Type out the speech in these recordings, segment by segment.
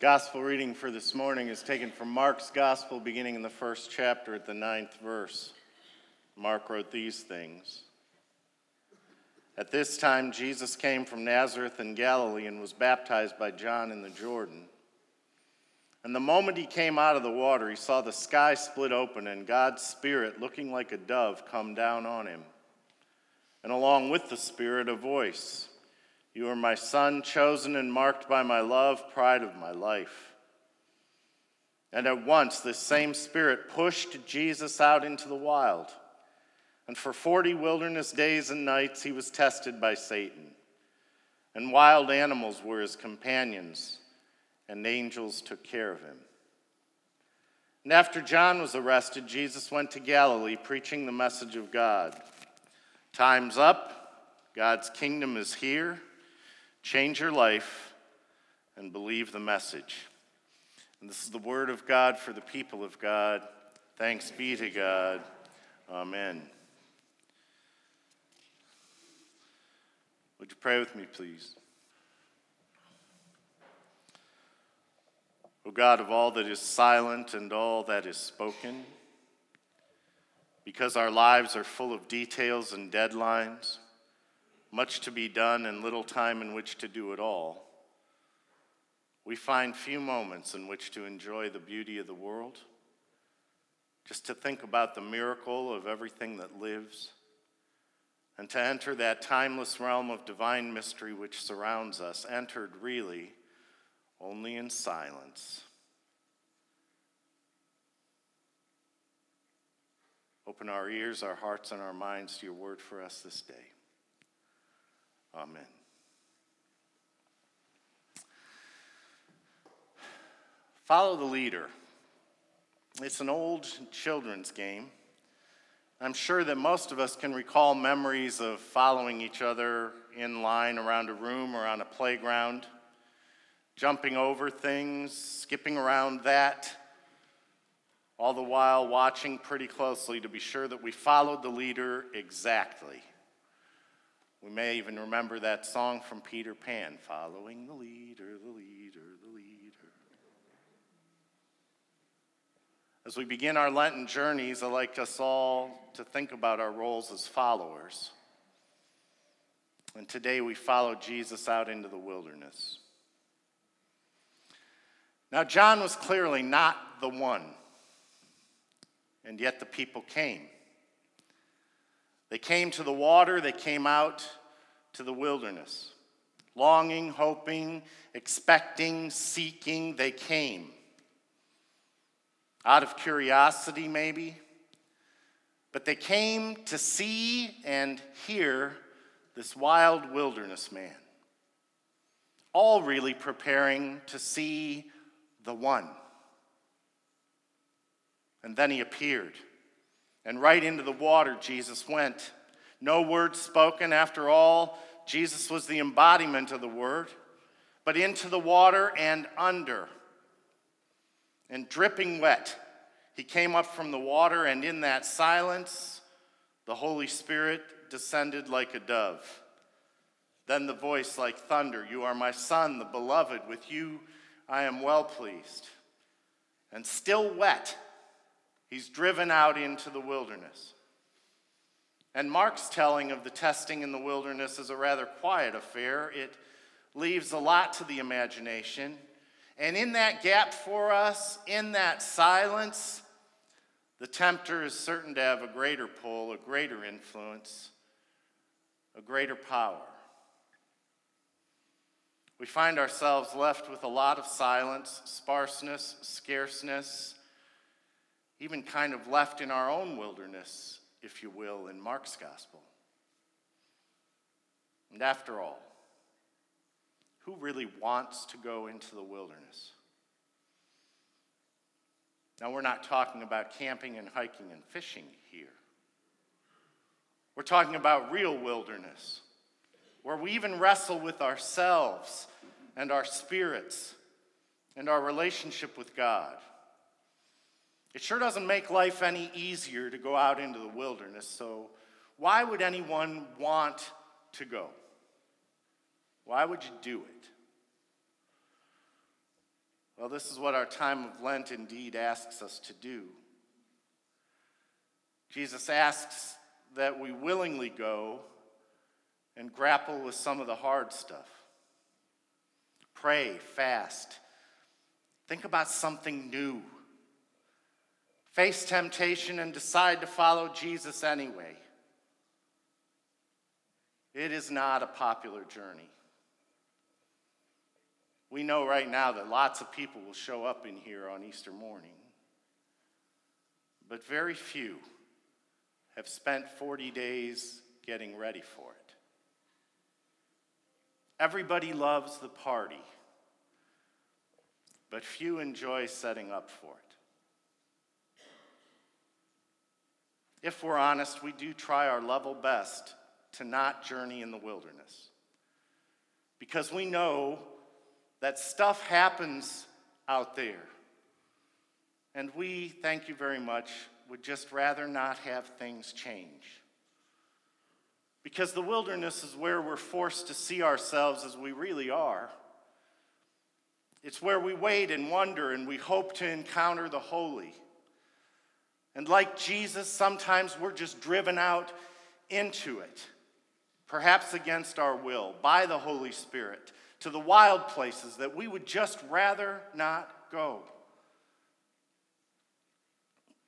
Gospel reading for this morning is taken from Mark's Gospel, beginning in the first chapter at the ninth verse. Mark wrote these things. At this time, Jesus came from Nazareth in Galilee and was baptized by John in the Jordan. And the moment he came out of the water, he saw the sky split open and God's Spirit, looking like a dove, come down on him. And along with the Spirit, a voice You are my Son, chosen and marked by my love, pride of my life. And at once, this same Spirit pushed Jesus out into the wild. And for 40 wilderness days and nights, he was tested by Satan. And wild animals were his companions, and angels took care of him. And after John was arrested, Jesus went to Galilee preaching the message of God. Time's up, God's kingdom is here. Change your life and believe the message. And this is the word of God for the people of God. Thanks be to God. Amen. Would you pray with me, please? O God of all that is silent and all that is spoken, because our lives are full of details and deadlines, much to be done and little time in which to do it all, we find few moments in which to enjoy the beauty of the world, just to think about the miracle of everything that lives and to enter that timeless realm of divine mystery which surrounds us, entered really only in silence. Open our ears, our hearts, and our minds to your word for us this day. Amen. Follow the leader. It's an old children's game. I'm sure that most of us can recall memories of following each other in line around a room or on a playground, jumping over things, skipping around that, all the while watching pretty closely to be sure that we followed the leader exactly. We may even remember that song from Peter Pan, Following the Leader, the Leader, the Leader. As we begin our Lenten journeys, I'd like us all to think about our roles as followers. And today we follow Jesus out into the wilderness. Now, John was clearly not the one, and yet the people came. They came to the water, they came out to the wilderness. Longing, hoping, expecting, seeking, they came out of curiosity, maybe. But they came to see and hear this wild wilderness man, all really preparing to see the one. And then he appeared, and right into the water Jesus went. No word spoken, after all, Jesus was the embodiment of the word, but into the water and under and dripping wet, he came up from the water, and in that silence, the Holy Spirit descended like a dove. Then the voice like thunder You are my Son, the beloved. With you I am well pleased. And still wet, he's driven out into the wilderness. And Mark's telling of the testing in the wilderness is a rather quiet affair. It leaves a lot to the imagination. And in that gap for us, in that silence, the tempter is certain to have a greater pull, a greater influence, a greater power. We find ourselves left with a lot of silence, sparseness, scarceness, even kind of left in our own wilderness, if you will, in Mark's gospel. And after all, who really wants to go into the wilderness? Now, we're not talking about camping and hiking and fishing here. We're talking about real wilderness, where we even wrestle with ourselves and our spirits and our relationship with God. It sure doesn't make life any easier to go out into the wilderness, so why would anyone want to go? Why would you do it? Well, this is what our time of Lent indeed asks us to do. Jesus asks that we willingly go and grapple with some of the hard stuff. Pray, fast, think about something new. Face temptation and decide to follow Jesus anyway. It is not a popular journey. We know right now that lots of people will show up in here on Easter morning, but very few have spent 40 days getting ready for it. Everybody loves the party, but few enjoy setting up for it. If we're honest, we do try our level best to not journey in the wilderness because we know that stuff happens out there. And we, thank you very much, would just rather not have things change. Because the wilderness is where we're forced to see ourselves as we really are. It's where we wait and wonder and we hope to encounter the holy. And like Jesus, sometimes we're just driven out into it, perhaps against our will, by the Holy Spirit to the wild places that we would just rather not go.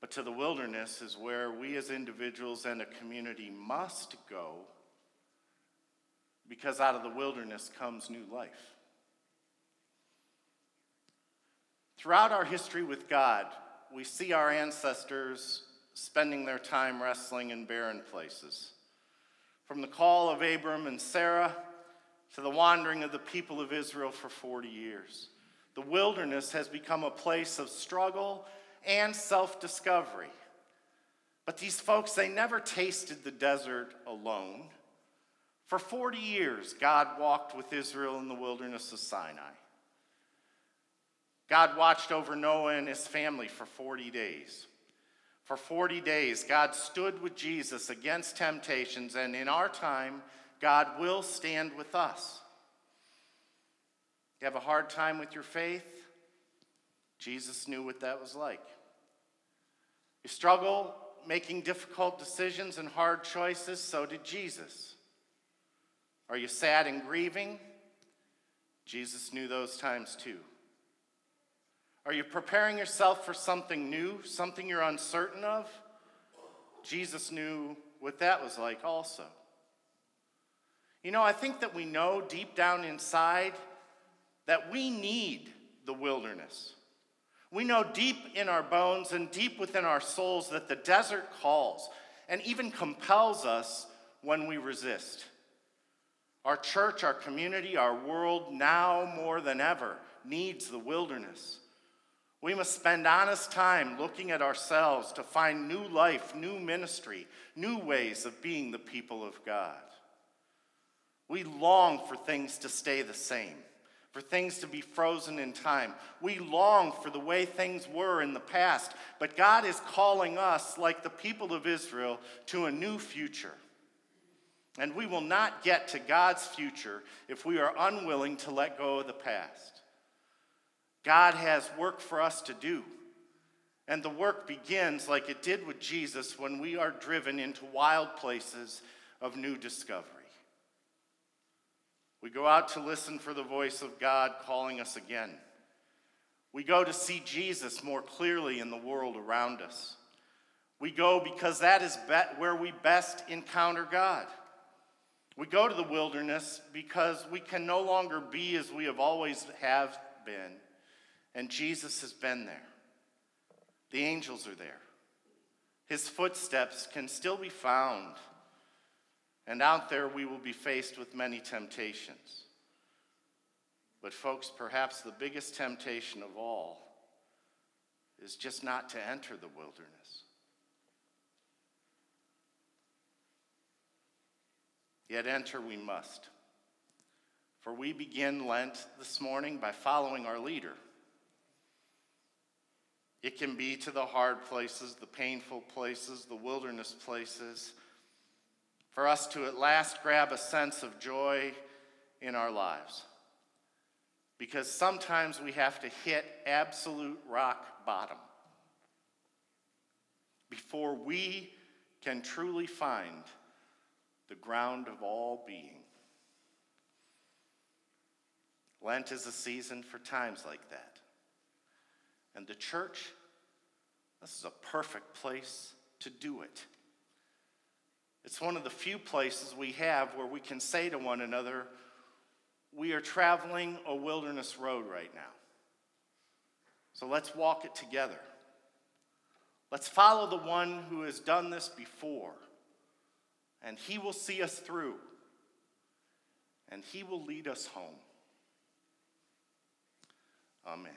But to the wilderness is where we as individuals and a community must go because out of the wilderness comes new life. Throughout our history with God, we see our ancestors spending their time wrestling in barren places. From the call of Abram and Sarah to the wandering of the people of Israel for 40 years. The wilderness has become a place of struggle and self discovery. But these folks, they never tasted the desert alone. For 40 years, God walked with Israel in the wilderness of Sinai. God watched over Noah and his family for 40 days. For 40 days, God stood with Jesus against temptations, and in our time, God will stand with us. You have a hard time with your faith? Jesus knew what that was like. You struggle making difficult decisions and hard choices? So did Jesus. Are you sad and grieving? Jesus knew those times too. Are you preparing yourself for something new, something you're uncertain of? Jesus knew what that was like also. You know, I think that we know deep down inside that we need the wilderness. We know deep in our bones and deep within our souls that the desert calls and even compels us when we resist. Our church, our community, our world now more than ever needs the wilderness. We must spend honest time looking at ourselves to find new life, new ministry, new ways of being the people of God. We long for things to stay the same, for things to be frozen in time. We long for the way things were in the past, but God is calling us, like the people of Israel, to a new future. And we will not get to God's future if we are unwilling to let go of the past. God has work for us to do. And the work begins like it did with Jesus when we are driven into wild places of new discovery. We go out to listen for the voice of God calling us again. We go to see Jesus more clearly in the world around us. We go because that is where we best encounter God. We go to the wilderness because we can no longer be as we have always have been, and Jesus has been there. The angels are there. His footsteps can still be found and out there we will be faced with many temptations. But, folks, perhaps the biggest temptation of all is just not to enter the wilderness. Yet enter we must. For we begin Lent this morning by following our leader. It can be to the hard places, the painful places, the wilderness places for us to at last grab a sense of joy in our lives. because sometimes we have to hit absolute rock bottom before we can truly find the ground of all being. Lent is a season for times like that. And the church, this is a perfect place to do it. It's one of the few places we have where we can say to one another, we are traveling a wilderness road right now. So let's walk it together. Let's follow the one who has done this before, and he will see us through, and he will lead us home. Amen.